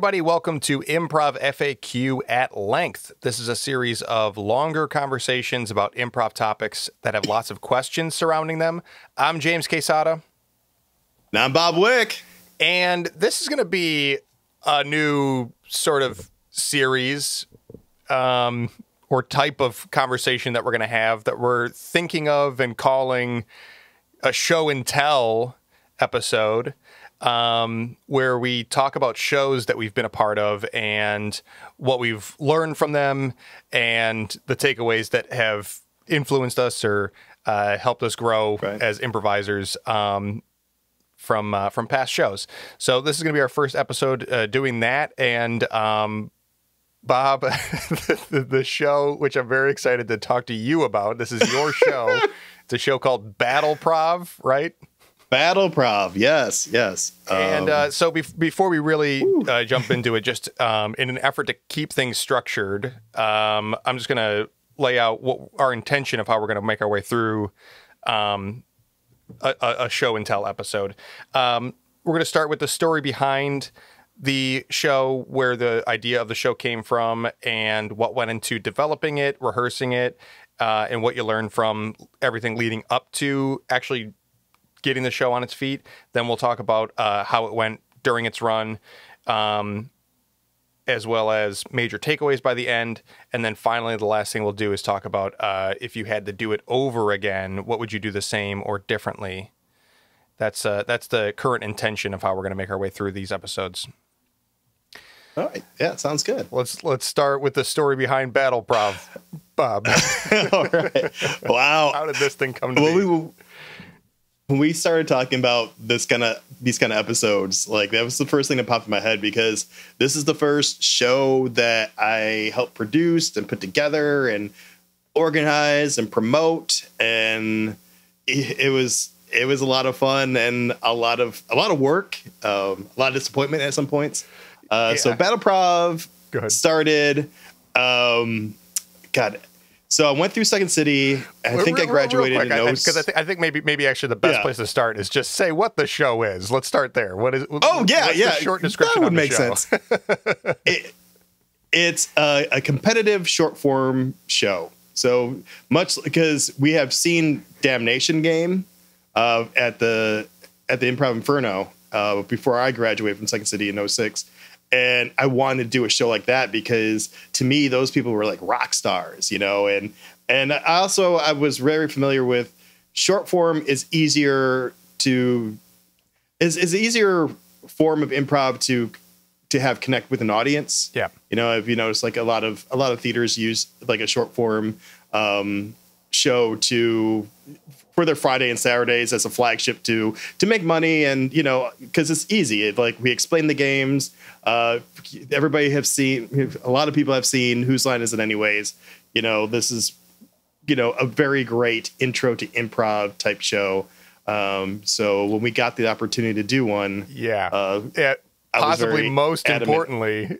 everybody. Welcome to Improv FAQ at Length. This is a series of longer conversations about improv topics that have lots of questions surrounding them. I'm James Quesada. And I'm Bob Wick. And this is going to be a new sort of series um, or type of conversation that we're going to have that we're thinking of and calling a show and tell episode um, where we talk about shows that we've been a part of and what we've learned from them and the takeaways that have influenced us or uh, helped us grow right. as improvisers um, from uh, from past shows. So this is going to be our first episode uh, doing that, and um, Bob, the, the, show which I'm very excited to talk to you about. This is your show. it's a show called Battle Prov, right? Battle Prov, yes, yes. And uh, um, so be- before we really uh, jump into it, just um, in an effort to keep things structured, um, I'm just going to lay out what our intention of how we're going to make our way through um, a, a, show and tell episode. Um, we're going to start with the story behind the show, where the idea of the show came from, and what went into developing it, rehearsing it, uh, and what you learned from everything leading up to actually getting the show on its feet. Then we'll talk about uh, how it went during its run, um, as well as major takeaways by the end. And then finally, the last thing we'll do is talk about uh, if you had to do it over again, what would you do the same or differently? That's uh, that's the current intention of how we're going to make our way through these episodes. All right. Yeah, sounds good. Let's let's start with the story behind Battle Prov, Bob. All right. Wow. How did this thing come to well, be? We, when we started talking about this kind of these kind of episodes, like that was the first thing that popped in my head because this is the first show that I helped produce and put together and organize and promote, and it, it was it was a lot of fun and a lot of a lot of work, um, a lot of disappointment at some points. Uh, yeah. So Battle Prov started. Um, God, so I went through Second City. I think real, I graduated in because I, th- I, think maybe maybe actually the best yeah. place to start is just say what the show is. Let's start there. What is? Oh yeah, yeah. short description that would make sense. it, it's a, a, competitive short form show. So much because we have seen Damnation Game uh, at the at the Improv Inferno uh, before I graduated from Second City in 06 and I wanted to do a show like that because to me those people were like rock stars, you know, and and I also I was very familiar with short form is easier to is is easier form of improv to to have connect with an audience. Yeah, you know, if you notice, like a lot of a lot of theaters use like a short form um, show to for their Friday and Saturdays as a flagship to to make money and you know because it's easy. It, like we explain the games. Uh, everybody have seen. A lot of people have seen whose line is it anyways. You know this is you know a very great intro to improv type show. Um, so when we got the opportunity to do one, yeah, uh, yeah possibly most adamant. importantly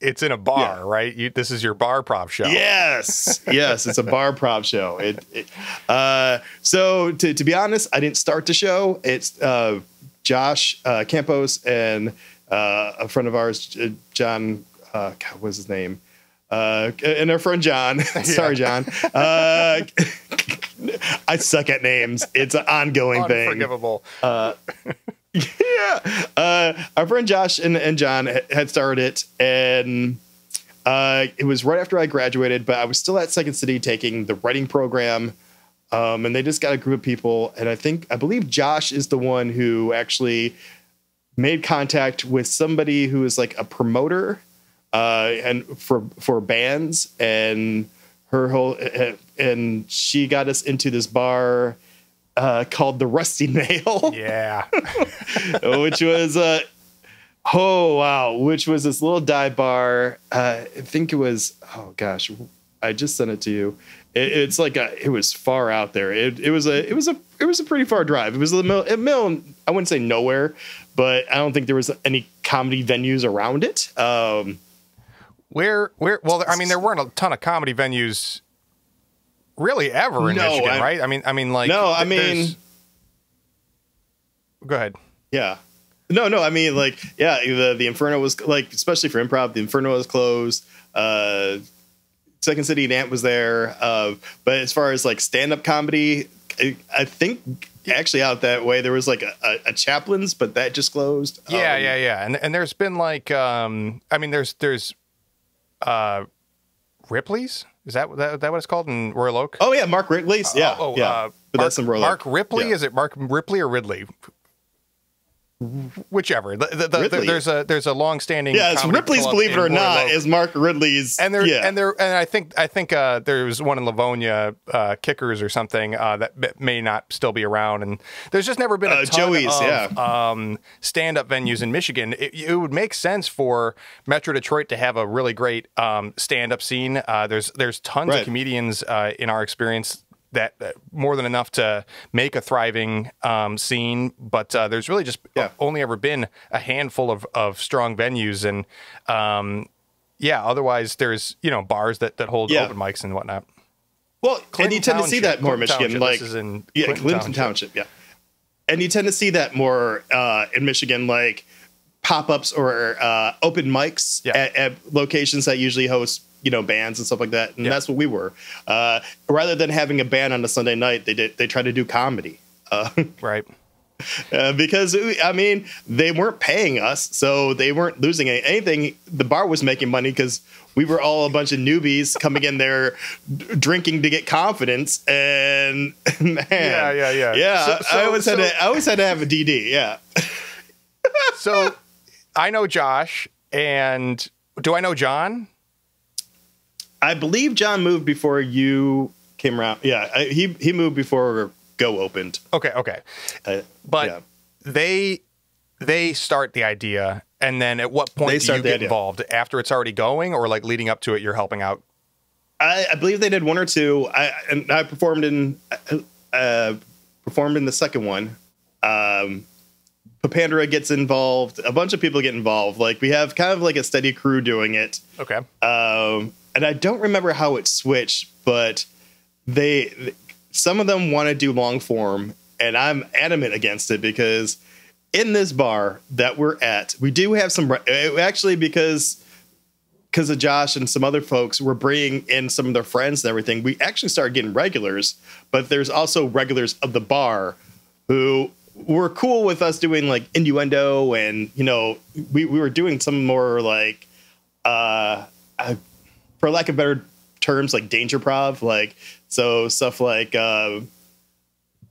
it's in a bar, yeah. right? You, this is your bar prov show. Yes, yes, it's a bar prov show. It, it uh, so to, to be honest, I didn't start the show. It's uh, Josh uh, Campos and uh, a friend of ours, John. Uh, God, what's his name? Uh, and our friend John. Sorry, John. I suck at names. It's an ongoing Unforgivable. thing. Unforgivable yeah. Uh, our friend Josh and, and John had started it, and uh, it was right after I graduated, but I was still at Second City taking the writing program. Um, and they just got a group of people. And I think, I believe Josh is the one who actually made contact with somebody who is like a promoter uh, and for for bands and her whole and she got us into this bar uh, called the Rusty Nail. Yeah, which was uh, oh wow, which was this little dive bar. Uh, I think it was oh gosh, I just sent it to you. It, it's like a, it was far out there. It, it was a it was a it was a pretty far drive. It was a mill, a mill I wouldn't say nowhere, but I don't think there was any comedy venues around it. Um, where where well, I mean, there weren't a ton of comedy venues really ever in no, Michigan, I, right? I mean, I mean, like no, I mean, go ahead. Yeah, No, no. I mean, like, yeah, the the Inferno was like, especially for improv, the Inferno was closed. Uh, Second City and Ant was there. Uh, but as far as like stand up comedy, I, I think actually out that way there was like a, a, a Chaplin's, but that just closed. Yeah, Um, yeah, yeah. And and there's been like um I mean there's there's uh Ripley's? Is that that, that what it's called in Royal Oak? Oh yeah, Mark Ridley's. Yeah, oh, yeah. uh, Mark, that's some Royal Mark Ripley? Yeah. Is it Mark Ripley or Ridley? Whichever. The, the, the, there's a there's a long-standing Yeah, it's Ripley's. Believe it or not, is Mark Ridley's. and there yeah. and there and I think I think uh, there was one in Livonia, uh, Kickers or something uh, that may not still be around. And there's just never been a Uh, ton Joey's, of yeah. um, stand-up venues in Michigan. It, it would make sense for Metro Detroit to have a really great um, stand-up scene. Uh, there's there's tons Right. of comedians uh, in our experience. That, that more than enough to make a thriving um, scene, but uh, there's really just Yeah. only ever been a handful of, of strong venues, and um, yeah, otherwise there's you know bars that, that hold Yeah. open mics and whatnot. well, and Clinton you tend to see that more in Clinton Michigan. Township. Like This is in yeah, Clinton Clinton Township. Township. Yeah, and you tend to see that more uh, in Michigan, like pop ups or uh, open mics Yeah. at, at locations that usually host you know bands and stuff like that. And Yeah. that's what we were. Uh, rather than having a band on a Sunday night, they did they tried to do comedy. Uh, Right. uh, because I mean they weren't paying us, so they weren't losing any- anything. The bar was making money because we were all a bunch of newbies coming in there drinking to get confidence. And man, Yeah, yeah, yeah. yeah. So- I- I so- always had to. I always had to have a DD. Yeah. So I know Josh, and do I know John? I believe John moved before you came around. Yeah, I, he he moved before Go opened. Okay, okay. Uh, But yeah. they they start the idea, and then at what point They do you get idea. involved? After it's already going, or like leading up to it, you're helping out. I, I believe they did one or two. I and I performed in uh, performed in the second one. Um, Papandra gets involved. A bunch of people get involved. Like we have kind of like a steady crew doing it. Okay. Um, and I don't remember how it switched, but they some of them want to do long form, and I'm adamant against it because in this bar that we're at, we do have some actually because because of Josh and some other folks were bringing in some of their friends and everything. We actually started getting regulars, but there's also regulars of the bar who were cool with us doing like innuendo and you know we, we were doing some more like uh, uh for lack of better terms like danger prov like so stuff like uh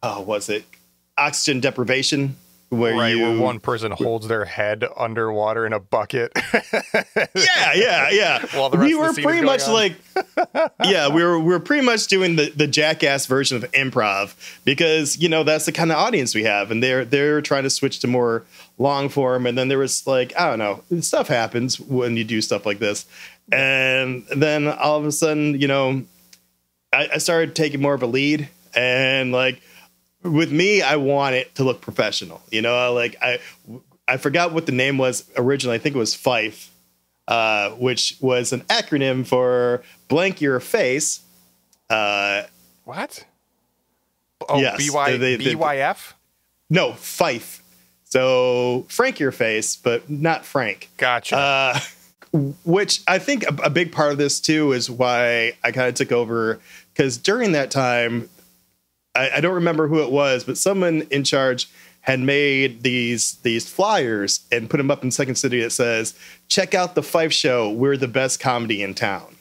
oh was it oxygen deprivation where right, you where one person holds their head underwater in a bucket. yeah, yeah, yeah. While the rest we of the were pretty much on. like, yeah, we were we were pretty much doing the the jackass version of improv because you know that's the kind of audience we have, and they're they're trying to switch to more long form, and then there was like I don't know, stuff happens when you do stuff like this, and then all of a sudden, you know, I, I started taking more of a lead, and like with me, I want it to look professional. You know, like I I forgot what the name was originally. I think it was Fife, uh, which was an acronym for blank your face. Uh, what? Oh, Yes, BY, they- they- BYF? no, Fife. So Frank your face, but not Frank. Gotcha. Uh, which I think a, a big part of this too is why I kind of took over because during that time, I, I don't remember who it was, but someone in charge had made these these flyers and put them up in Second City that says, "Check out the Fife Show. We're the best comedy in town."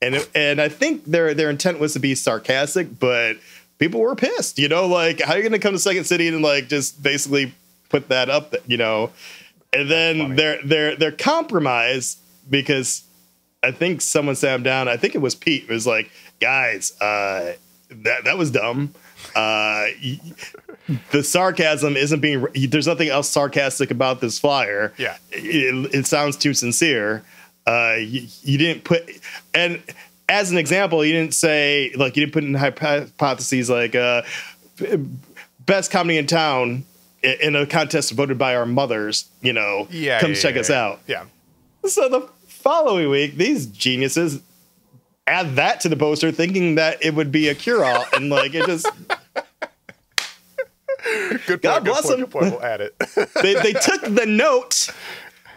And it, and I think their their intent was to be sarcastic, but people were pissed. You know, like how are you going to come to Second City and like just basically put that up? You know, and then their their their compromise because I think someone sat him down. I think it was Pete. Was like, guys, uh, that that was dumb. Uh, the sarcasm isn't being. There's nothing else sarcastic about this flyer. Yeah. it, it sounds too sincere. Uh, you, you didn't put and as an example, you didn't say like you didn't put in hypotheses like uh, best comedy in town in a contest voted by our mothers. You know, yeah. come yeah, check yeah, us out. Yeah. So the following week, these geniuses add that to the poster, thinking that it would be a cure-all, and like it just. Good God point, good bless them. point. We'll add it. they, they took the note.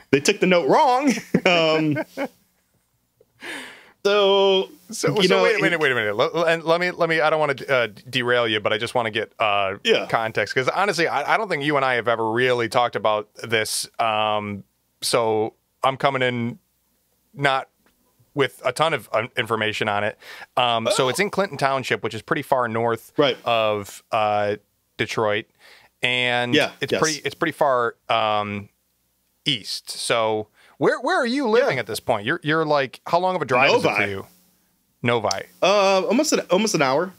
They took the note wrong. Um, so, So, so know, wait a minute, wait a minute. Let, and let me let me. I don't want to uh, derail you, but I just want to get uh, Yeah. context because honestly, I, I don't think you and I have ever really talked about this. Um, so I'm coming in not with a ton of uh, information on it. Um, So it's in Clinton Township, which is pretty far north Right. of uh, Detroit, and Yeah, it's yes. pretty it's pretty far um, east. So where where are you living Yeah. at this point? You're you're like how long of a drive is it for you? Novi. uh, almost an almost an hour.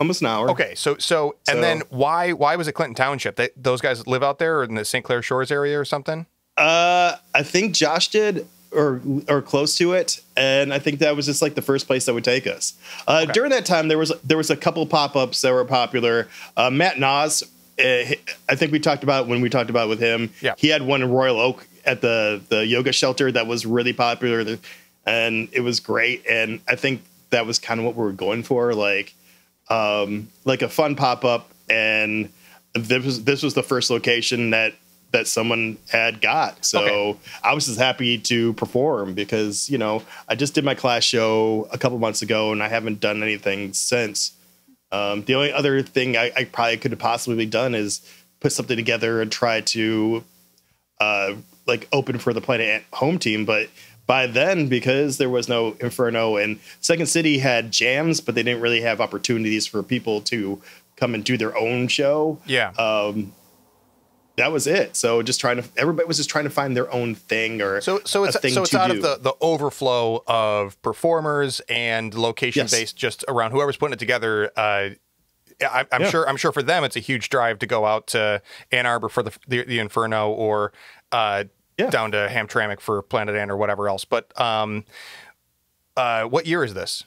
Almost an hour. Okay, so so and So- then why why was it Clinton Township? They, those guys live out there or in the St. Clair Shores area or something? Uh, I think Josh did, or or close to it, and I think that was just like the first place that would take us. Uh, During that time, there was there was a couple pop ups that were popular. Uh, Matt Nas, uh, I think we talked about when we talked about with him. Yeah. he had one in Royal Oak at the the yoga shelter that was really popular, and it was great. And I think that was kind of what we were going for, like um, like a fun pop up, and this was this was the first location that that someone had got. So Okay. I was just happy to perform because you know I just did my class show a couple months ago, and I haven't done anything since. Um, the only other thing I, I probably could have possibly done is put something together and try to uh, like open for the Planet home team, but by then because there was no Inferno and Second City had jams, but they didn't really have opportunities for people to come and do their own show. Yeah. Um, that was it. So just trying to everybody was just trying to find their own thing or so so it's so it's out do. of the the overflow of performers and location Yes. based just around whoever's putting it together. Uh, I, I'm Yeah. sure I'm sure for them it's a huge drive to go out to Ann Arbor for the the, the Inferno or uh, Yeah. down to Hamtramck for Planet Ant or whatever else. But um, uh, what year is this?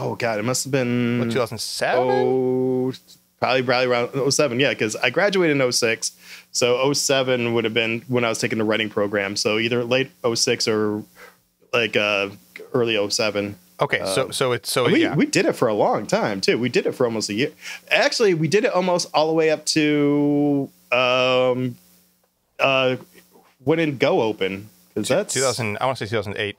oh god, it must have been 2007? Oh, probably probably around 07. Yeah, because I graduated in 06. So 07 would have been when I was taking the writing program. So either late 06 or like uh, early 07. Okay, so so it's so We, yeah. we did it for a long time too. We did it for almost a year. Actually, we did it almost all the way up to um, uh, when did Go open? Because that's 2000. I want to say 2008.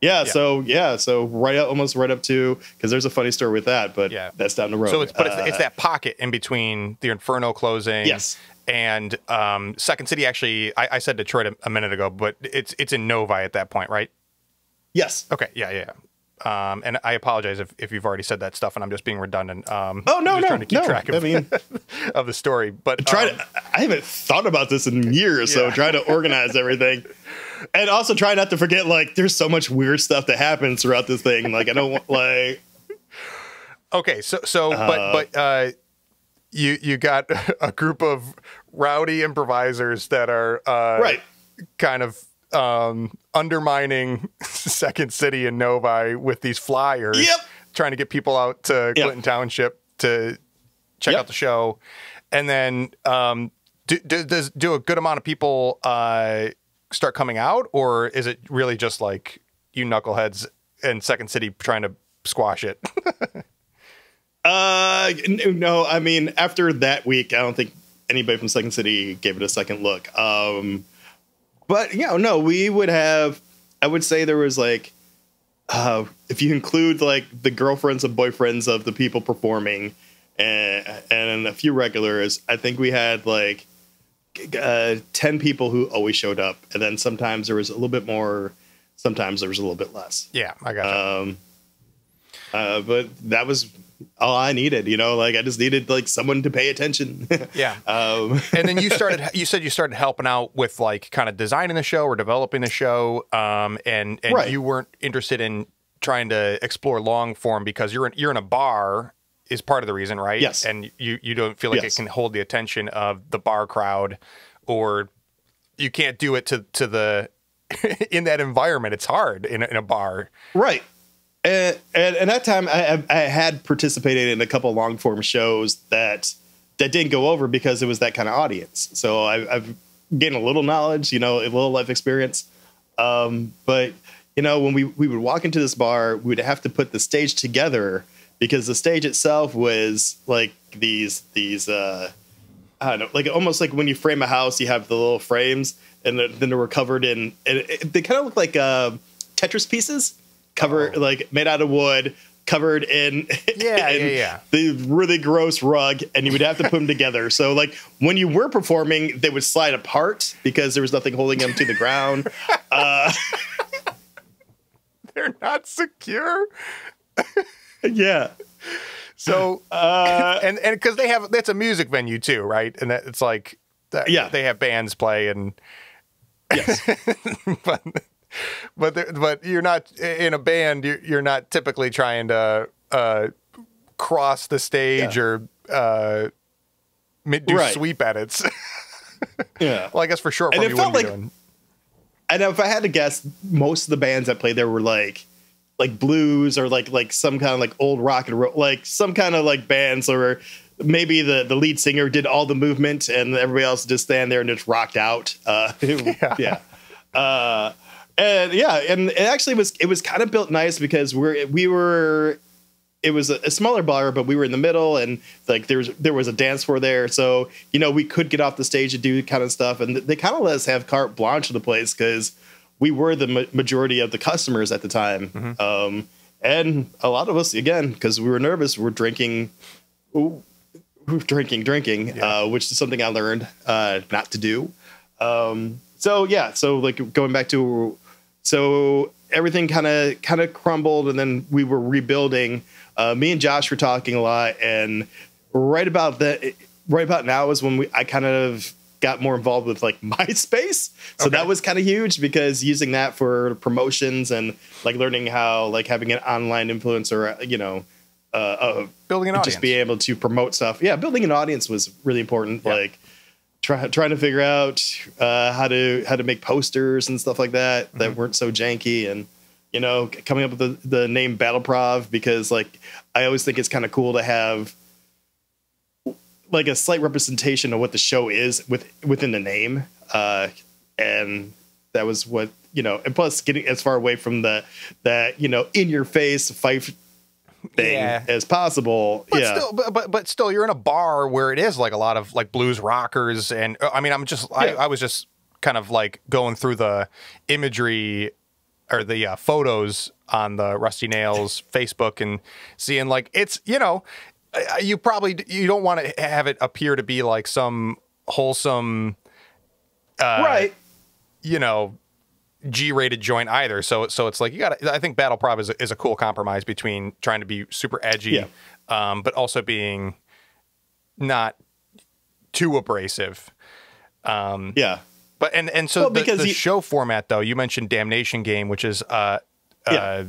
Yeah, so yeah, so right up, almost right up to because there's a funny story with that, but Yeah. that's down the road. So it's but it's, it's Uh, that pocket in between the Inferno closing. Yes. And um, Second City actually, I, I said Detroit a, a minute ago, but it's it's in Novi at that point, right? yes. Okay, yeah, yeah. Um, and I apologize if, if you've already said that stuff, and I'm just being redundant. Um, Oh no, no, trying to keep no. track of, I mean, of the story. But try um, to. I haven't thought about this in years, so Yeah. try to organize everything, and also try not to forget. Like, there's so much weird stuff that happens throughout this thing. Like, I don't want like. Okay, so so but but uh, you you got a group of rowdy improvisers that are uh, Right. kind of um, undermining Second City and Novi with these flyers, Yep. trying to get people out to Yep. Clinton Township to check Yep. out the show, and then um, do, do, does do a good amount of people uh, start coming out, or is it really just like you knuckleheads and Second City trying to squash it? Uh, no, I mean, after that week, I don't think anybody from Second City gave it a second look. Um, but you know, no, we would have. I would say there was like, uh, if you include like the girlfriends and boyfriends of the people performing, and and a few regulars, I think we had like uh, ten people who always showed up, and then sometimes there was a little bit more. Sometimes there was a little bit less. yeah, I got. Um, uh, but that was all I needed, you know. Like I just needed like someone to pay attention. Yeah. um, and then you started you said you started helping out with like kind of designing the show or developing the show um and and Right. you weren't interested in trying to explore long form because you're in you're in a bar is part of the reason right Yes. and you you don't feel like Yes. it can hold the attention of the bar crowd or you can't do it to to the in that environment it's hard in in a bar right. And, and that time I, I had participated in a couple long form shows that that didn't go over because it was that kind of audience. So I, I've gained a little knowledge, you know, a little life experience. Um, but you know, when we we would walk into this bar, we would have to put the stage together because the stage itself was like these these uh I don't know, like almost like when you frame a house, you have the little frames, and then then they were covered in. And it, they kind of look like uh, Tetris pieces, covered Oh. like made out of wood, covered in Yeah, in yeah, yeah. the really gross rug, and you would have to put them together. So like when you were performing, they would slide apart because there was nothing holding them to the ground. Uh, They're not secure. yeah, So uh, and and because they have that's a music venue too, right? And that, it's like that, Yeah. they have bands play and yes, but but there- but you're not in a band. You're, you're not typically trying to uh, cross the stage Yeah. or uh, mi- do Right. sweep edits. yeah. well, I guess for short And it you felt like- doing. And if I had to guess, most of the bands that played there were like like blues or like like some kind of like old rock and roll, like some kind of like bands or maybe the the lead singer did all the movement and everybody else just stand there and just rocked out. Uh, yeah. Uh, and yeah, and it actually was it was kind of built nice because we're we were it was a, a smaller bar, but we were in the middle, and like there was there was a dance floor there, so you know we could get off the stage and do kind of stuff, and they kind of let us have carte blanche of the place because we were the ma- majority of the customers at the time, um, and a lot of us again because we were nervous, were drinking, ooh, were drinking, drinking, uh, which is something I learned uh, not to do. Um, so yeah, so like going back to so everything kind of kind of crumbled and then we were rebuilding uh, me and josh were talking a lot and right about that right about now is when we i kind of got more involved with like myspace so Okay. that was kind of huge because using that for promotions and like learning how like having an online influencer uh, you know uh, uh Building an audience, just audience. be able to promote stuff yeah building an audience was really important Yeah. like try, trying to figure out uh, how to how to make posters and stuff like that that Mm-hmm. weren't so janky and you know coming up with the, the name battleprov because like i always think it's kind of cool to have like a slight representation of what the show is with within the name uh and that was what you know and plus getting as far away from the that you know in your face fight thing Yeah. as possible But yeah still, but, but but still, you're in a bar where it is like a lot of like blues rockers, and uh, I mean, I'm just I, Yeah. I was just kind of like going through the imagery or the uh, photos on the Rusty Nails Facebook and seeing like it's you know uh, you probably you don't want to have it appear to be like some wholesome right you know G-rated joint either. So so it's like you got. I think Battle Prov is a, is a cool compromise between trying to be super edgy, Yeah. um, but also being not too abrasive. yeah But and and so Well, the, because the you- show format though, you mentioned Damnation Game, which is uh, Yeah. uh,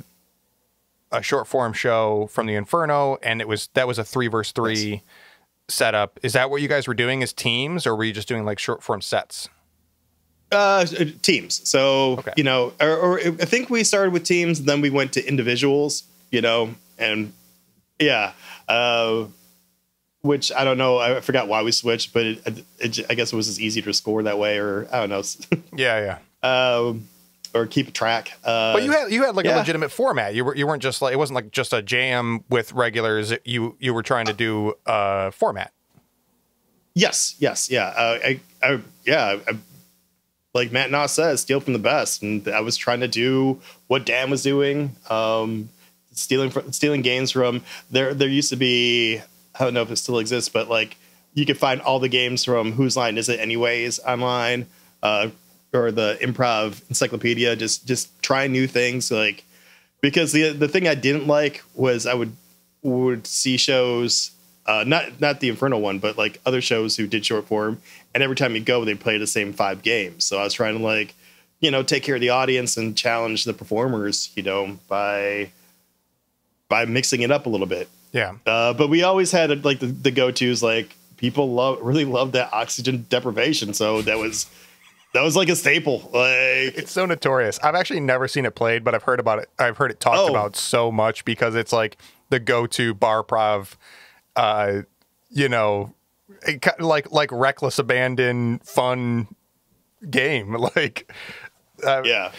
a short form show from the Inferno, and it was that was a three versus three setup. Is that what you guys were doing as teams, or were you just doing like short form sets? Uh, teams. So Okay. you know, or, or I think we started with teams, then we went to individuals. You know, and yeah, uh, which I don't know. I forgot why we switched, but it, it, I guess it was just easier to score that way, or I don't know, Yeah, yeah. um, or keep track. Uh, But you had you had like a legitimate format. You were you weren't just like it wasn't like just a jam with regulars. You you were trying to do a format. Yes, yes, yeah. Uh, I, I, yeah. I, like Matt Noss says, steal from the best, and I was trying to do what Dan was doing, um, stealing fr- stealing games from there. There used to be, I don't know if it still exists, but like you could find all the games from Whose Line Is It Anyways online, uh, or the Improv Encyclopedia. Just just trying new things, like because the the thing I didn't like was I would would see shows uh, not not the Inferno one, but like other shows who did short form, and every time you go, they play the same five games. So I was trying to like, you know, take care of the audience and challenge the performers, you know, by by mixing it up a little bit. Yeah. Uh, but we always had like the, the go tos, like people love really love that oxygen deprivation, so that was that was like a staple. Like It's so notorious. I've actually never seen it played, but I've heard about it. I've heard it talked Oh. about so much because it's like the go-to bar prov, uh, you know, like like reckless abandon fun game. Like, uh, yeah.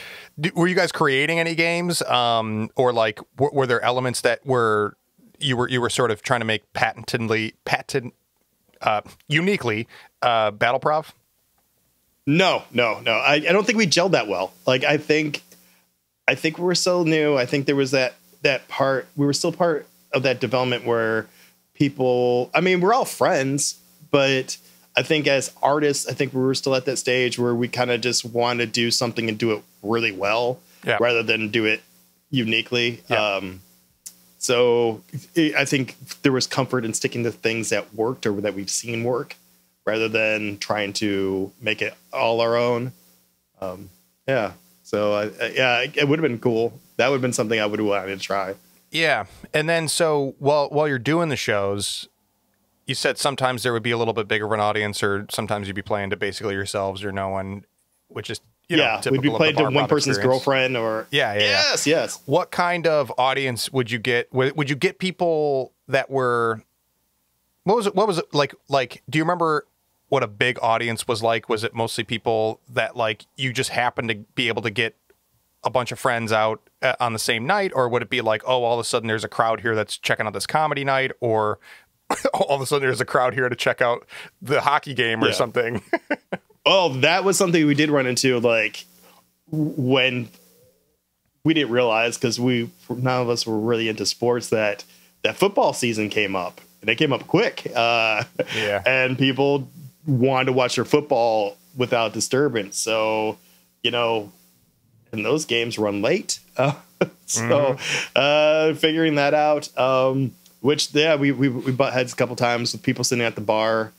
were you guys creating any games, um, or like w- were there elements that were you were you were sort of trying to make patently patent uh, uniquely uh, battle prov? No, no, no. I, I don't think we gelled that well. Like I think I think we were still new. I think there was that that part we were still part of that development where people I mean, we're all friends, but I think as artists, I think we were still at that stage where we kind of just want to do something and do it really well Yeah. rather than do it uniquely. Yeah. Um, so it, I think there was comfort in sticking to things that worked or that we've seen work rather than trying to make it all our own. Um, yeah. So yeah, it, it would have been cool. That would have been something I would have wanted to try. Yeah, and then so while while you're doing the shows, you said sometimes there would be a little bit bigger of an audience, or sometimes you'd be playing to basically yourselves or no one, which is you know, yeah, we'd be playing to one person's experience. girlfriend or Yeah, yeah, yeah. yes, yes. What kind of audience would you get? Would, would you get people that were what was it? What was it like? Like, do you remember what a big audience was like? Was it mostly people that like you just happened to be able to get a bunch of friends out uh, on the same night, or would it be like, oh, all of a sudden there's a crowd here that's checking out this comedy night, or all of a sudden there's a crowd here to check out the hockey game or Yeah. something? Oh, that was something we did run into, like when we didn't realize because we none of us were really into sports that that football season came up and it came up quick. Uh, Yeah. and people wanted to watch their football without disturbance. So, you know, and those games run late. Uh, so, uh, figuring that out, um, which yeah, we we we butt heads a couple times with people sitting at the bar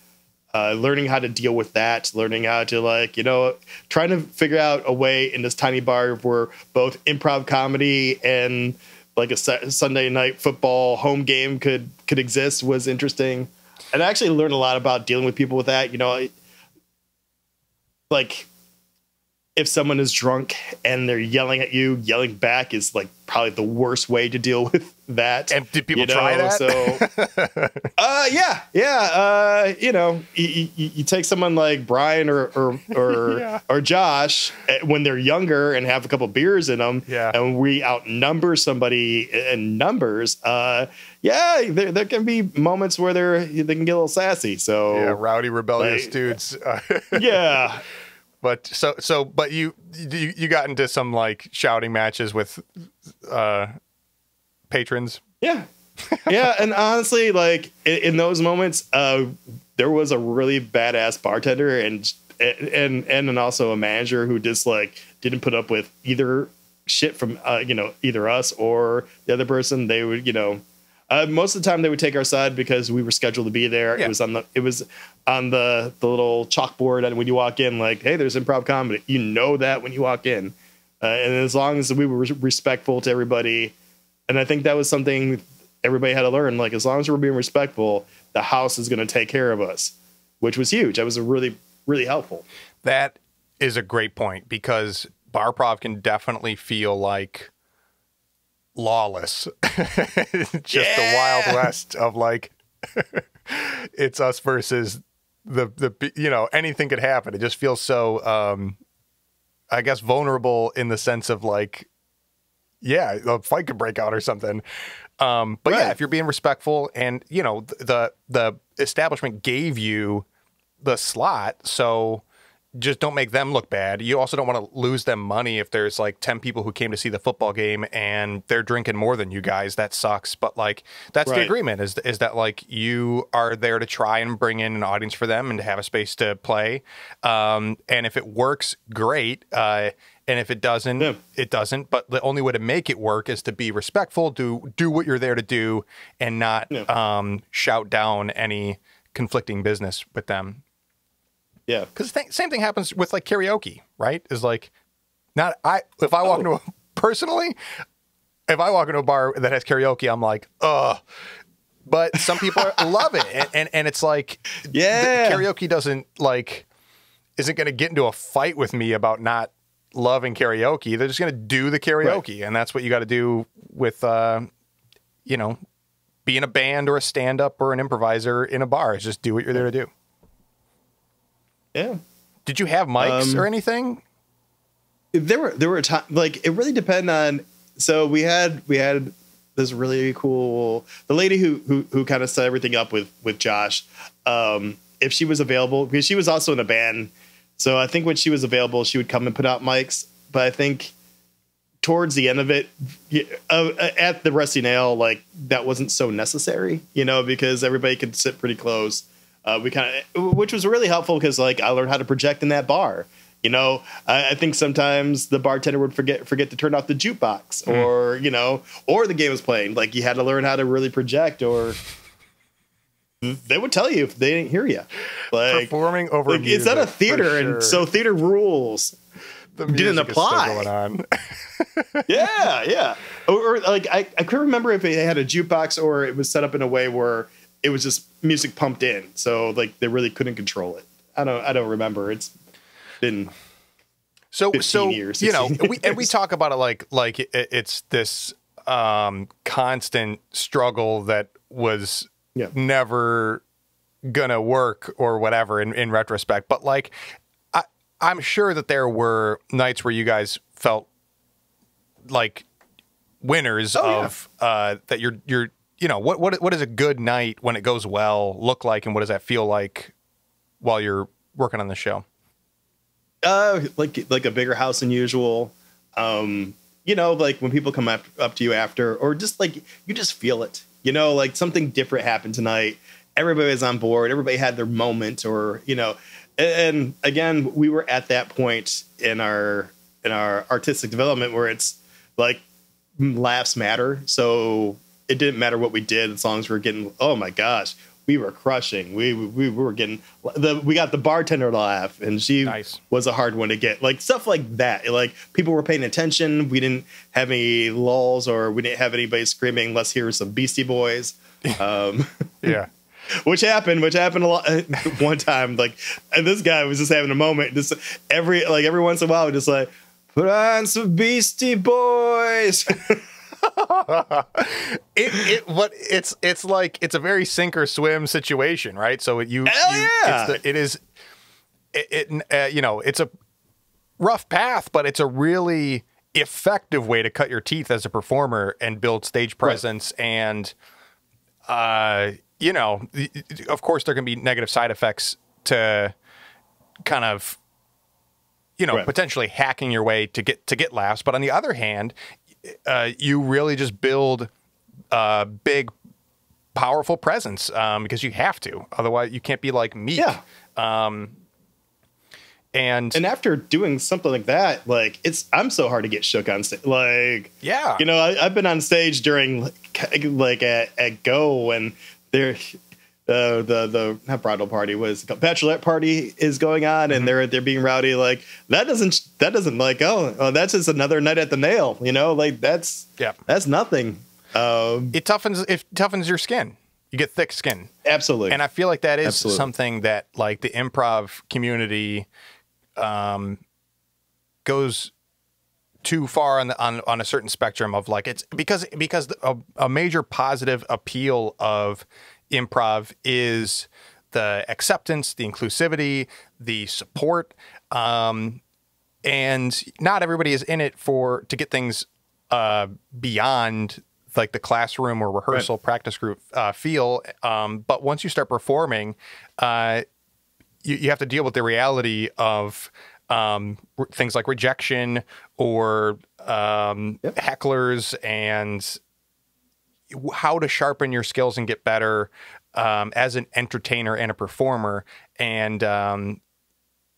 uh, learning how to deal with that, learning how to like, you know, trying to figure out a way in this tiny bar where both improv comedy and like a Sunday night football home game could could exist was interesting. And I actually learned a lot about dealing with people with that. You know, like if someone is drunk and they're yelling at you, yelling back is like probably the worst way to deal with that. And did people you know? try that? So, uh, yeah, yeah. Uh, you know, you, you, you take someone like Brian or or or, Yeah. or Josh eh, when they're younger and have a couple beers in them, Yeah. and we outnumber somebody in numbers. Uh, yeah, there, there can be moments where they're they can get a little sassy. So yeah, rowdy, rebellious like- dudes. Yeah. But so so but you you you got into some like shouting matches with uh patrons. Yeah. yeah, and honestly, like in, in those moments, uh, there was a really badass bartender and and and and also a manager who just like didn't put up with either shit from uh, you know either us or the other person. They would you know uh, most of the time they would take our side because we were scheduled to be there. Yeah. It was on the it was on the the little chalkboard, and when you walk in, like hey, there's improv comedy. You know that when you walk in, uh, and as long as we were respectful to everybody and I think that was something everybody had to learn. Like, as long as we're being respectful, the house is going to take care of us, which was huge. That was a really, really helpful. That is a great point because bar prov can definitely feel like lawless. Just the wild west of like it's us versus the the you know anything could happen. It just feels so um I guess vulnerable in the sense of like yeah, a fight could break out or something. Um, but yeah, if you're being respectful and you know the the establishment gave you the slot, so just don't make them look bad. You also don't want to lose them money if there's like 10 people who came to see the football game and they're drinking more than you guys. That sucks. But like that's the agreement is is that like you are there to try and bring in an audience for them and to have a space to play. Um, and if it works, great. Uh, and if it doesn't, Yeah. it doesn't. But the only way to make it work is to be respectful, do do what you're there to do, and not Yeah. um, shout down any conflicting business with them. Yeah. Because th- same thing happens with like karaoke, right? Is like not I if I walk into a personally, if I walk into a bar that has karaoke, I'm like, ugh. But some people love it, and, and and it's like, Yeah. karaoke doesn't like isn't going to get into a fight with me about not loving karaoke. They're just going to do the karaoke, and that's what you got to do with, uh, you know, being a band or a stand up or an improviser in a bar. Is just do what you're there to do. Yeah. Did you have mics Um, or anything? There were, there were times like, it really depended on, so we had, we had this really cool the lady who who who kind of set everything up with with Josh. Um, if she was available, because she was also in a band, so I think when she was available, she would come and put out mics. But I think towards the end of it, uh, at the Rusty Nail, like that wasn't so necessary, you know, because everybody could sit pretty close. Uh, we kind of, which was really helpful because like I learned how to project in that bar. You know, I, I, think sometimes the bartender would forget forget to turn off the jukebox, mm. or you know, or the game was playing. Like you had to learn how to really project, or they would tell you if they didn't hear you. Like performing over, like, it's at a theater, sure. and so theater rules the didn't apply. yeah, yeah. Or, or, like I, I couldn't remember if it had a jukebox or it was set up in a way where it was just music pumped in, so like they really couldn't control it. I don't I don't remember. It's been so so years, you know we and we talk about it like like it, it's this um constant struggle that was yeah. never gonna work or whatever in, in retrospect but like I, i'm sure that there were nights where you guys felt like winners oh, of yeah. uh that you're you're you know what what what does a good night when it goes well look like and what does that feel like while you're working on the show uh, like like a bigger house than usual. Um, you know, like when people come up up to you after, or just like you just feel it. You know, like something different happened tonight. Everybody was on board. Everybody had their moment, or you know, and again, we were at that point in our in our artistic development where it's like laughs matter. So it didn't matter what we did as long as we are getting. Oh my gosh, we were crushing. We we, we were getting the we got the bartender to laugh, and she nice. was a hard one to get. Like stuff like that. Like people were paying attention. We didn't have any lulls, or we didn't have anybody screaming. Let's hear some Beastie Boys. Um, yeah. Which happened, which happened a lot. One time, like and this guy was just having a moment. Just every like every once in a while, just like put on some Beastie Boys. it, it what it's it's like it's a very sink or swim situation, right? So you, Hell you yeah. The, it is it, it uh, you know it's a rough path, but it's a really effective way to cut your teeth as a performer and build stage presence right. and uh you know of course there can be negative side effects to kind of you know right. potentially hacking your way to get to get laughs but on the other hand uh, you really just build a big, powerful presence um, because you have to. Otherwise, you can't be like me. Yeah. Um, and and after doing something like that, like it's I'm so hard to get shook on stage. Like yeah, you know I, have been on stage during like, like at, at Go and there the the the not bridal party was bachelorette party is going on and mm-hmm. they're they're being rowdy like that doesn't that doesn't like oh, oh that's just another night at the nail you know? Like that's yeah. that's nothing. Um, it toughens it toughens your skin. You get thick skin. Absolutely. And i feel like that is absolutely. something that like the improv community um goes too far on the on, on a certain spectrum of like it's because because a, a major positive appeal of improv is the acceptance, the inclusivity, the support. Um, and not everybody is in it for to get things uh, beyond like the classroom or rehearsal right. practice group uh, feel. Um, but once you start performing, uh, you, you, have to deal with the reality of um, things like rejection or um, yep. hecklers and how to sharpen your skills and get better um, as an entertainer and a performer. And um,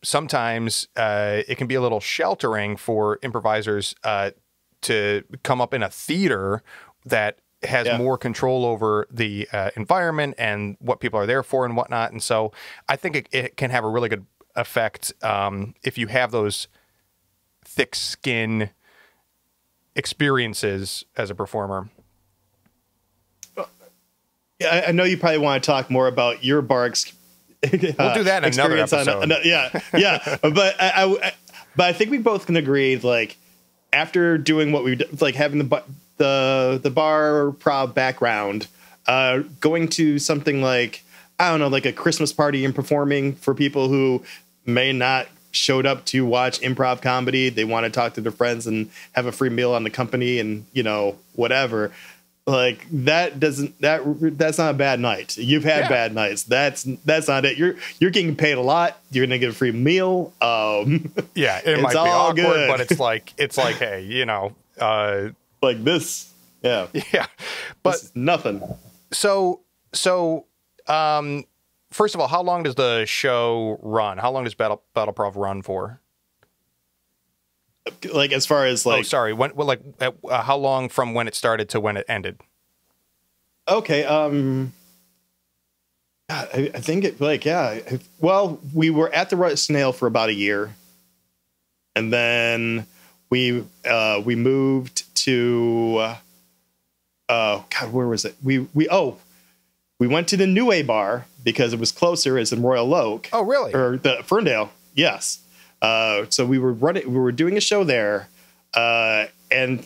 sometimes uh, it can be a little sheltering for improvisers uh, to come up in a theater that has yeah. more control over the uh, environment and what people are there for and whatnot. And so I think it, it can have a really good effect um, if you have those thick skin experiences as a performer. Yeah, I know you probably want to talk more about your bar. Ex- we'll do that in another episode. On, yeah, yeah, but I, I, but I think we both can agree. Like after doing what we like having the the the bar prov background, uh, going to something like I don't know, like a Christmas party and performing for people who may not showed up to watch improv comedy. They want to talk to their friends and have a free meal on the company and you know whatever like that doesn't that that's not a bad night. You've had Yeah. bad nights. That's that's not it. You're you're getting paid a lot. You're gonna get a free meal. Um, Yeah, it might be all awkward, good. but it's like it's like, hey, you know, uh, like this. Yeah, yeah. But nothing. so so um first of all, how long does the show run? How long does Battle Battle Prov run for? Like as far as like oh, sorry. When well, like uh, uh, how long from when it started to when it ended? Okay. Um. I, I think it like yeah. I- Well, we were at the Snail for about a year, and then we uh we moved to. Uh, uh God, where was it? We we oh, we went to the New Way bar because it was closer. It's in Royal Oak Oh, really? or the Ferndale. Yes. Uh, so we were running, we were doing a show there, uh, and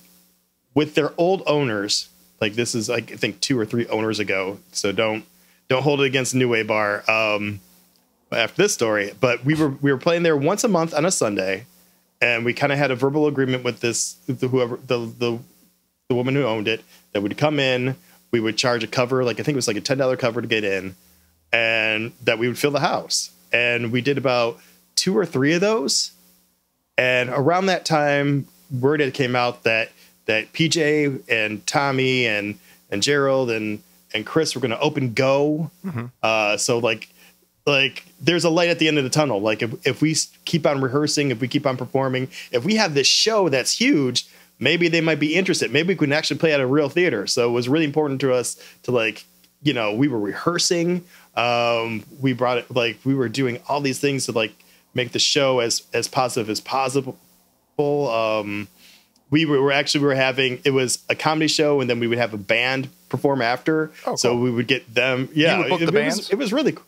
with their old owners, like this is like I think two or three owners ago. So don't don't hold it against New Way Bar. Um, after this story, but we were we were playing there once a month on a Sunday, and we kind of had a verbal agreement with this the, whoever the the the woman who owned it that would come in. We would charge a cover, like I think it was like a ten dollar cover to get in, and that we would fill the house. And we did about two or three of those. And around that time, word had came out that that PJ and Tommy and and Gerald and and Chris were going to open Go. Uh, so like like there's a light at the end of the tunnel. Like if if we keep on rehearsing, if we keep on performing, if we have this show that's huge, maybe they might be interested. Maybe we can actually play at a real theater. So it was really important to us to like you know we were rehearsing. Um, we brought it like we were doing all these things to like make the show as as positive as possible. Um, we were, were actually we were having it was a comedy show and then we would have a band perform after. Oh, So cool. we would get them. Yeah, would book it, the it was- it was really cool.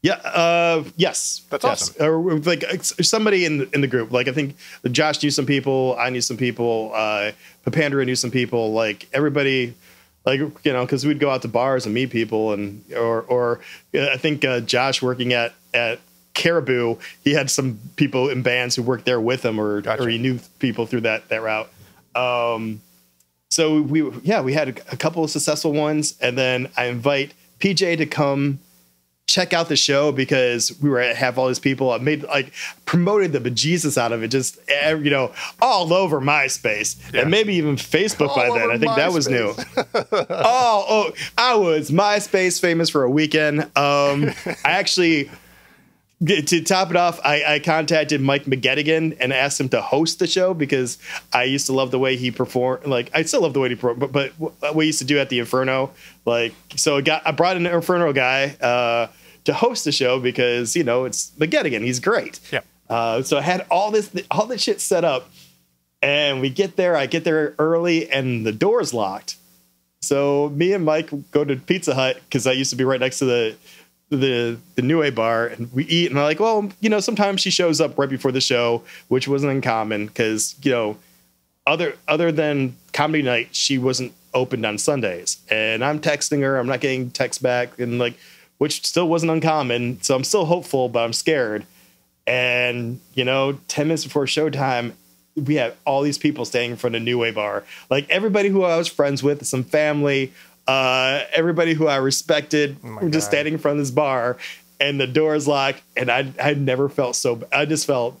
Yeah. Uh, yes. That's yes. awesome. Or like somebody in the, in the group. Like I think Josh knew some people. I knew some people. Uh, Papandra knew some people. Like everybody. Like you know, because we'd go out to bars and meet people, and or or uh, I think uh, Josh working at at Caribou, he had some people in bands who worked there with him, or Gotcha. or he knew people through that that route. Um, so we yeah we had a, a couple of successful ones. And then i invite pj to come check out the show because we were at have all these people. I made like promoted the bejesus out of it just eh, you know all over myspace. Yeah. and maybe even facebook by then. I think that was new. Oh oh i was myspace famous for a weekend. Um i actually to top it off, I, I contacted Mike McGettigan and asked him to host the show because I used to love the way he performed. Like I still love the way he performed, but, but what we used to do at the Inferno, like so, I got I brought an Inferno guy uh, to host the show because you know it's McGettigan, he's great. Yep. Uh, so I had all this all this shit set up, and we get there. I get there early, and the door's locked. So me and Mike go to Pizza Hut because I used to be right next to the the the New bar, and we eat. And I'm like, well, you know, sometimes she shows up right before the show, which wasn't uncommon because you know, other other than comedy night, she wasn't opened on Sundays. And I'm texting her, I'm not getting text back, and like, which still wasn't uncommon. So I'm still hopeful, but I'm scared. And you know, ten minutes before showtime, we had all these people standing in front of New Way Bar. Like everybody who I was friends with, some family, uh, everybody who I respected, Oh were just God. standing in front of this bar, and the door is locked. And I I never felt so. I just felt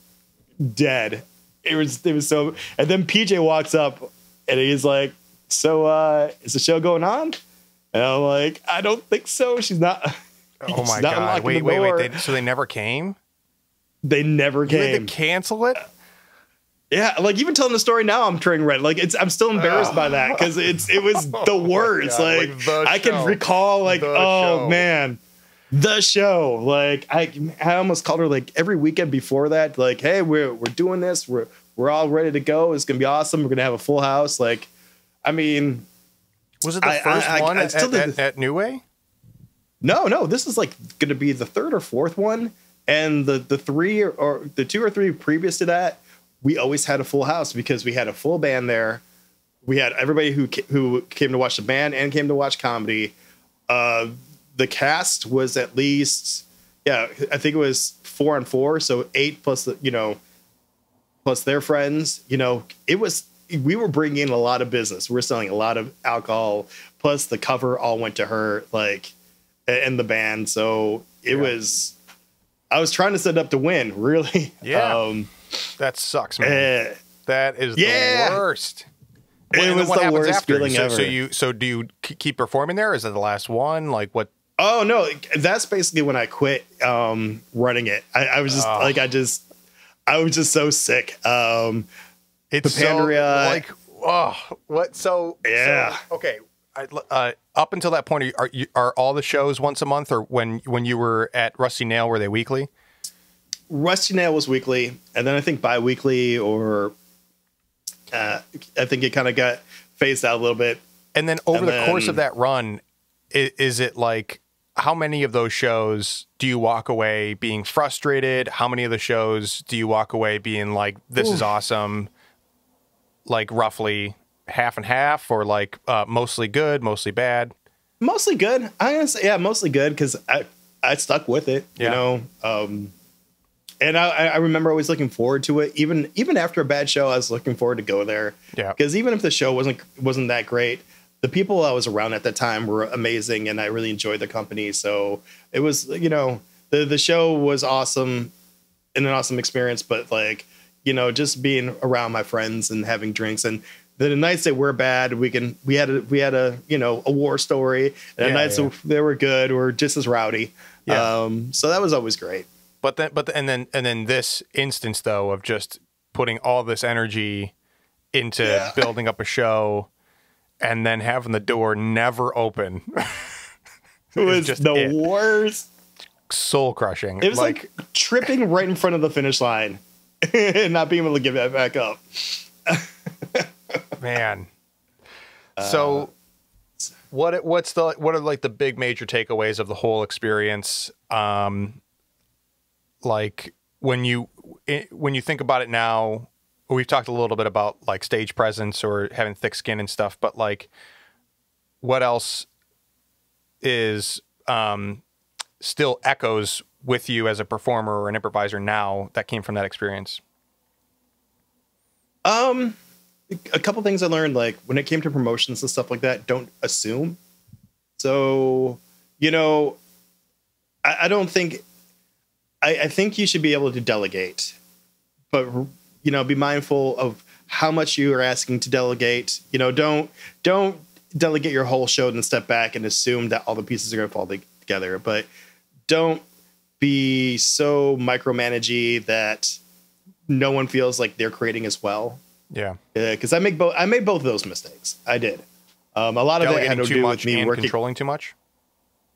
dead. It was it was so. And then PJ walks up, and he's like, "So uh, is the show going on?" And I'm like, "I don't think so. She's not." Oh my god! Wait, wait, door." wait. They, so they never came. They never came. to cancel it. Yeah, like even telling the story now, I'm turning red. Like it's, I'm still oh, embarrassed by that because it's, it was oh the worst. God, like, like the I show. can recall, like, The oh show. man, the show. Like I, I almost called her like every weekend before that. Like, hey, we're we're doing this. We're we're all ready to go. It's gonna be awesome. We're gonna have a full house. Like, I mean, Was it the I- first I- one at, still at, at New Way? no, no, this is like gonna be the third or fourth one, and the the three or, or the two or three previous to that, we always had a full house because we had a full band there. We had everybody who who came to watch the band and came to watch comedy. Uh, the cast was at least yeah, I think it was four and four, so eight plus the you know plus their friends. You know, it was we were bringing in a lot of business. We are selling a lot of alcohol. Plus, the cover all went to her, like, and the band. So it yeah. was. I was trying to set up to win, really. Yeah. Um, that sucks, man. Uh, that is yeah. the worst. It was the worst after? feeling so, ever. So you, so do you keep performing there? Is it the last one? Like what? Oh no, that's basically when I quit um, running it. I, I was just oh. like, I just, I was just so sick. Um, it's Papandria, so, like, oh, what? So yeah, so, okay. I, uh, up until that point, are you, are all the shows once a month, or when when you were at Rusty Nail, were they weekly? Rusty Nail was weekly, and then I think bi-weekly, or uh, I think it kind of got phased out a little bit. And then over and the then, course of that run, is, is it like how many of those shows do you walk away being frustrated? How many of the shows do you walk away being like, "This is awesome"? Like roughly half and half, or like uh, mostly good, mostly bad. Mostly good. I'm gonna say yeah, mostly good because I I stuck with it. Yeah. You know, um, and I, I remember always looking forward to it. Even even after a bad show, I was looking forward to go there. Yeah. Because even if the show wasn't wasn't that great, the people I was around at the time were amazing, and I really enjoyed the company. So it was you know the the show was awesome and an awesome experience. But like you know just being around my friends and having drinks and the nights that were bad, we can we had a we had a you know a war story, and yeah, the nights yeah. that they were good were just as rowdy. Yeah. Um, so that was always great. But then, but and then and then this instance though of just putting all this energy into yeah. building up a show and then having the door never open. it was just the it. worst. Soul crushing. It was like, like tripping right in front of the finish line and not being able to give that back up. Man. So uh, what what's the what are like the big major takeaways of the whole experience? Um, like when you when you think about it now we've talked a little bit about like stage presence or having thick skin and stuff but like what else is um, still echoes with you as a performer or an improviser now that came from that experience? Um a couple things i learned like when it came to promotions and stuff like that don't assume. So you know I, I don't think I, I think you should be able to delegate, but you know, be mindful of how much you are asking to delegate. You know, don't don't delegate your whole show and step back and assume that all the pieces are going to fall together. But don't be so micromanagey that no one feels like they're creating as well. Yeah, because I make both. I made both of those mistakes. I did. Um, a lot Delegating of it had to do with me working, controlling too much.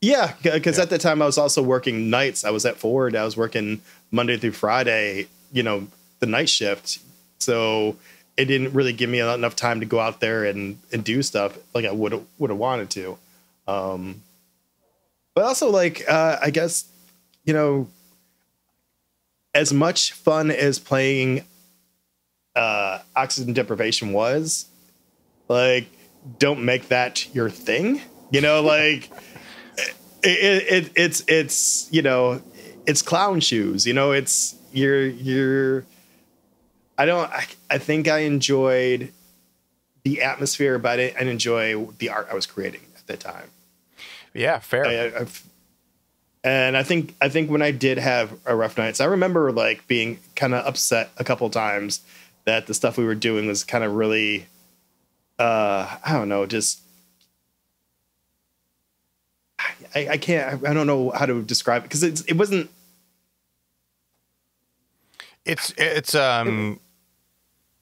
Yeah, because yeah. at the time I was also working nights. I was at Ford. I was working Monday through Friday. You know, the night shift. So it didn't really give me enough time to go out there and and do stuff like I would would have wanted to. Um, but also like uh, I guess you know as much fun as playing uh, oxygen deprivation was, like don't make that your thing. You know, like it, it, it's it's you know it's clown shoes. You know, it's you're you're. I don't. I, I think I enjoyed the atmosphere, but I didn't enjoy the art I was creating at the time. Yeah, fair. I, I, and I think I think when I did have a rough nights, I remember like being kind of upset a couple times that the stuff we were doing was kind of really, uh, I don't know, just I, I can't. I, don't know how to describe it because it wasn't. It's it's um.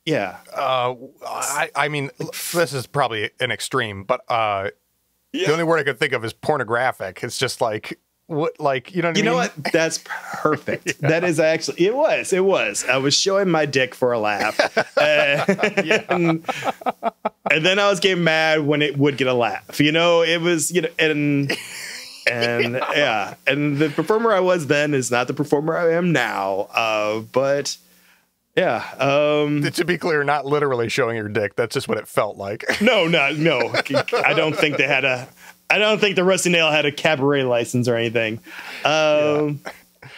Yeah. Uh, I I mean, this is probably an extreme, but uh, yeah. the only word I could think of is pornographic. It's just like what like you know what you I mean? know what that's perfect yeah. that is actually it was it was i was showing my dick for a laugh and, and, then i was getting mad when it would get a laugh you know it was you know and and yeah. yeah. and the performer I was then is not the performer I am now. Uh, but yeah, um, to be clear, not literally showing your dick. That's just what it felt like. no, no, no. I don't think they had a. I don't think the Rusty Nail had a cabaret license or anything. Um, yeah.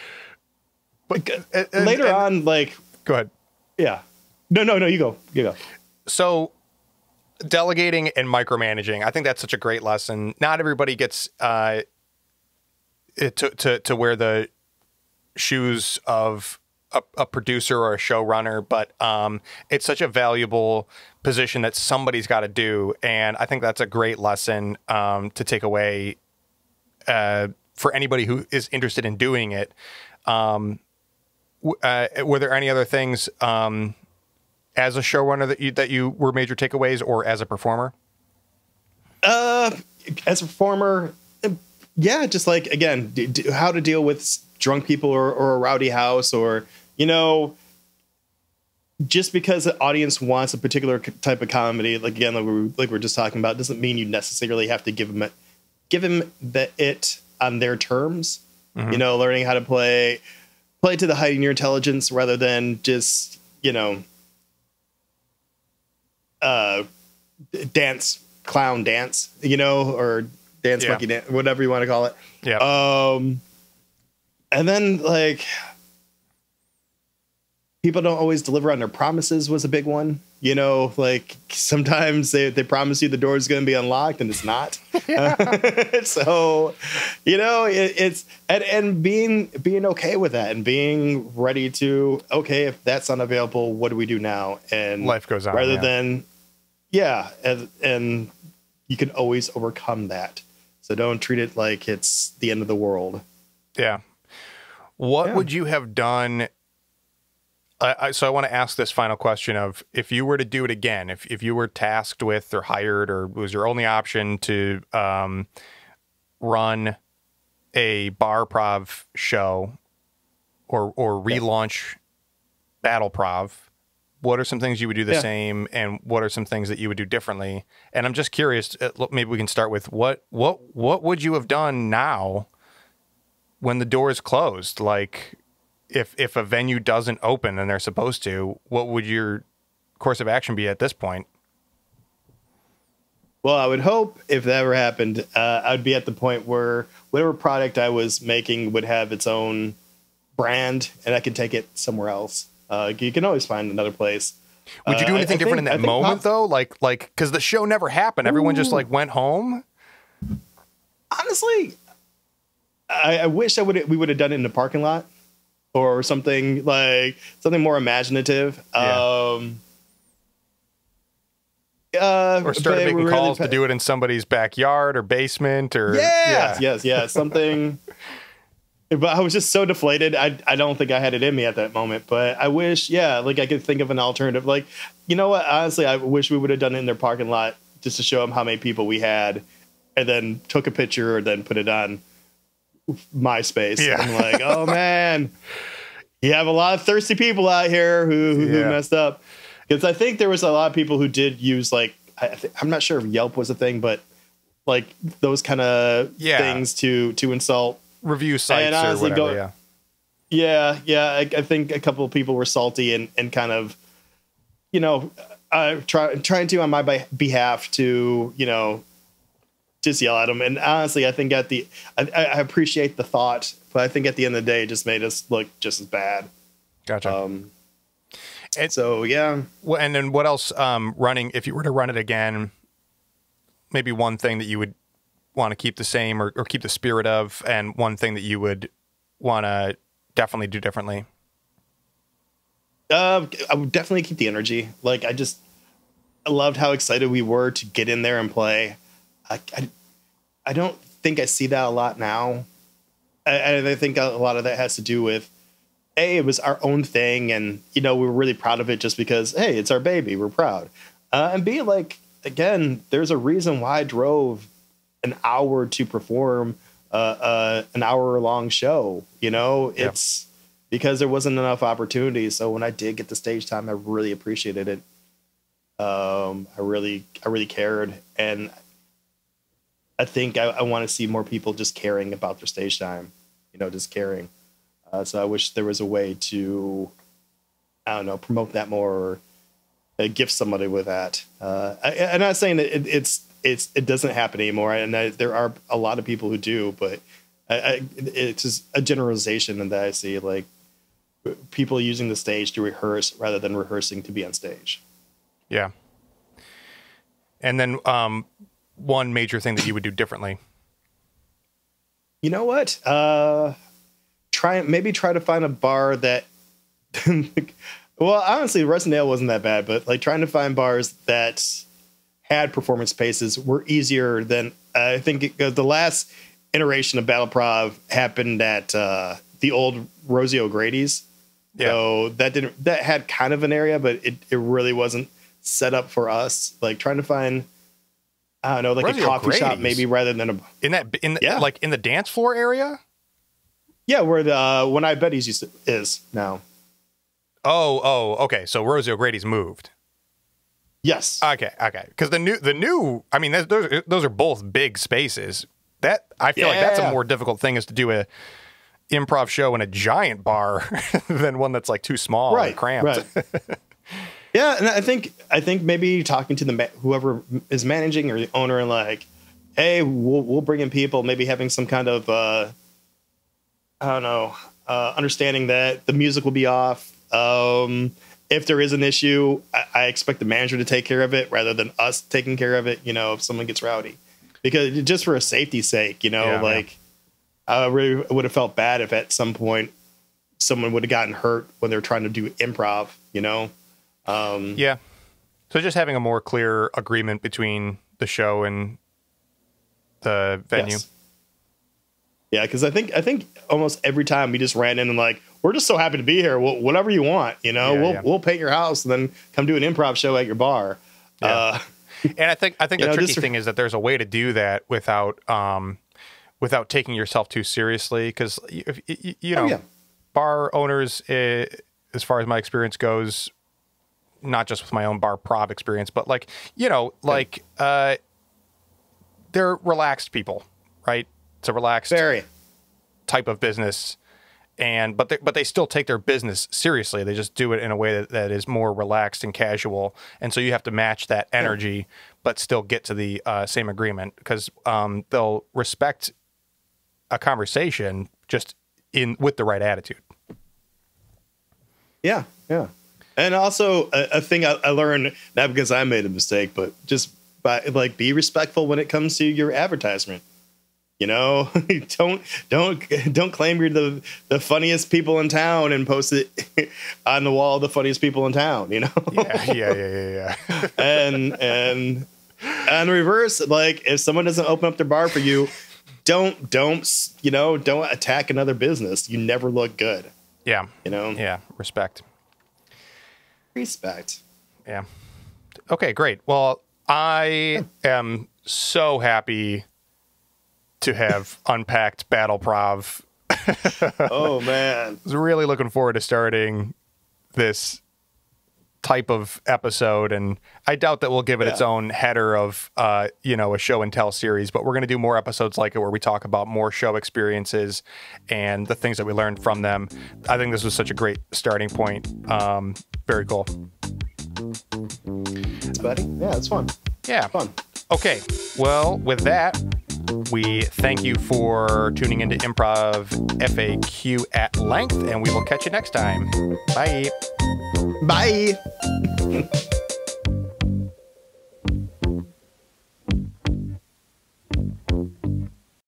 But and, and, later and, on, like, go ahead. Yeah. No, no, no. You go. You go. So delegating and micromanaging, I think that's such a great lesson. Not everybody gets uh, to to to wear the shoes of a, a, producer or a showrunner, but um, it's such a valuable position that somebody's got to do, and I think that's a great lesson um, to take away uh, for anybody who is interested in doing it. Um, uh, were there any other things um, as a showrunner that you that you were major takeaways, or as a performer? Uh, as a performer, yeah, just like again, d- d- how to deal with drunk people or, or a rowdy house, or you know, just because the audience wants a particular type of comedy, like again, like we are like we are just talking about, doesn't mean you necessarily have to give them it, give them the it on their terms. Mm-hmm. You know, learning how to play play to the height of your intelligence rather than just you know uh dance clown dance you know or dance yeah. monkey dance whatever you want to call it. Yeah. Um and then like people don't always deliver on their promises was a big one you know? Like sometimes they, they promise you the door is going to be unlocked and it's not. So you know it, it's and, and being being okay with that and being ready to okay if that's unavailable what do we do now? And life goes on rather yeah. than yeah and, and you can always overcome that so don't treat it like it's the end of the world yeah what yeah. would you have done I, I, so I want to ask this final question of if you were to do it again, if if you were tasked with or hired or was your only option to um, run a bar prov show or or relaunch yeah. battle prov, what are some things you would do the yeah. same, and what are some things that you would do differently? And I'm just curious. Uh, maybe we can start with what what what would you have done now when the door is closed? Like if if a venue doesn't open and they're supposed to, what would your course of action be at this point? Well, I would hope if that ever happened, uh, I would be at the point where whatever product I was making would have its own brand, and I could take it somewhere else. Uh, you can always find another place. Would you do uh, anything different think, in that moment, though? Like, like because the show never happened, everyone Ooh. just like went home. Honestly, I, I wish I would we would have done it in the parking lot or something like something more imaginative. Yeah. Um, uh, or start making really calls to do it in somebody's backyard or basement or yeah, yeah. yes, yeah, something. but I was just so deflated. I I don't think I had it in me at that moment. But I wish, yeah, like I could think of an alternative. Like you know what? Honestly, I wish we would have done it in their parking lot just to show them how many people we had, and then took a picture and then put it on MySpace. Yeah. I'm like, oh man, you have a lot of thirsty people out here who who, yeah. who messed up. Because I think there was a lot of people who did use like I th- I'm not sure if Yelp was a thing, but like those kind of yeah. things to to insult review sites or whatever. Go, yeah, yeah, yeah. I, I, think a couple of people were salty and and kind of, you know, uh, try, trying to on my behalf to you know just yell at them. And honestly, I think at the I, I, appreciate the thought, but I think at the end of the day, it just made us look just as bad. Gotcha. Um, and so yeah. Well, and then what else? Um, running if you were to run it again, maybe one thing that you would want to keep the same or, or keep the spirit of, and one thing that you would want to definitely do differently. Uh, I would definitely keep the energy. Like I just, I loved how excited we were to get in there and play. I, I, I don't think I see that a lot now. I, I think a lot of that has to do with a it was our own thing, and you know we were really proud of it just because hey, it's our baby, we're proud. Uh, and b like again, there's a reason why I drove an hour to perform uh, uh, an hour long show. You know, it's yeah. because there wasn't enough opportunities. So when I did get the stage time, I really appreciated it. Um, I really, I really cared, and I think I, I want to see more people just caring about their stage time, you know, just caring. Uh, so I wish there was a way to, I don't know, promote that more or uh, gift somebody with that. Uh, I, am not saying that it, it's it's it doesn't happen anymore, and I, there are a lot of people who do, but I, it's just a generalization that I see, like people using the stage to rehearse rather than rehearsing to be on stage. Yeah, And then um, one major thing that you would do differently. You know what? Uh, try maybe try to find a bar that. well, honestly, Rustin wasn't that bad, but like trying to find bars that had performance spaces were easier than uh, I think it, the last iteration of Battle Prov happened at uh, the old Rosie O'Grady's. Yeah. So that didn't that had kind of an area, but it, it really wasn't set up for us. Like trying to find I don't know, like Rosie a coffee shop maybe rather than a In that, in the, Yeah. like in the dance floor area. yeah, where the uh, when I Betty's used to, is now. Oh, oh, okay. So Rosie O'Grady's moved. Yes. Okay, okay. Because the new, the new, I mean, those those- are both big spaces. That I feel like that's a more difficult thing is to do a improv show in a giant bar than one that's like too small right. and cramped. Right. yeah, and I think I think maybe talking to the ma- whoever is managing or the owner and like, hey, we'll we'll bring in people. Maybe having some kind of uh, I don't know, uh, understanding that the music will be off. Um, if there is an issue, I, I expect the manager to take care of it rather than us taking care of it. You know, if someone gets rowdy, because just for a safety sake, you know, Yeah, like I really would have felt bad if at some point someone would have gotten hurt when they were trying to do improv. You know, um, Yeah. So just having a more clear agreement between the show and the venue. Yes. Yeah, because I think I think almost every time we just ran in and like we're just so happy to be here. Well, whatever you want, you know, Yeah, we'll yeah. we'll paint your house and then come do an improv show at your bar. Yeah. Uh, And I think I think the know, tricky thing is that there's a way to do that without um without taking yourself too seriously because you, you, you know Oh, bar owners uh, as far as my experience goes not just with my own bar prov experience but like you know like uh they're relaxed people right it's a relaxed very. type of business and but they, but they still take their business seriously. They just do it in a way that, that is more relaxed and casual. And so you have to match that energy but still get to the uh, same agreement. Because um, they'll respect a conversation just in with the right attitude. Yeah, yeah. And also a, a thing I, I learned not because I made a mistake, but just by like be respectful when it comes to your advertisement. You know, don't don't don't claim you're the the funniest people in town and post it on the wall. The funniest people in town. You know. yeah yeah yeah yeah yeah and and on the reverse, like if someone doesn't open up their bar for you, don't don't you know don't attack another business. You never look good. yeah You know, yeah respect respect. Yeah. Okay, great. Well, I am so happy to have unpacked Battle Prov. Oh man, I was really looking forward to starting this type of episode and I doubt that we'll give it its own header of uh, you know, a show and tell series, but we're going to do more episodes like it where we talk about more show experiences and the things that we learned from them. I think this was such a great starting point. Um, very cool. Buddy. Yeah, it's fun. Yeah. Fun. Okay. Well, with that, we thank you for tuning into Improv FAQ at length, and we will catch you next time. Bye. Bye.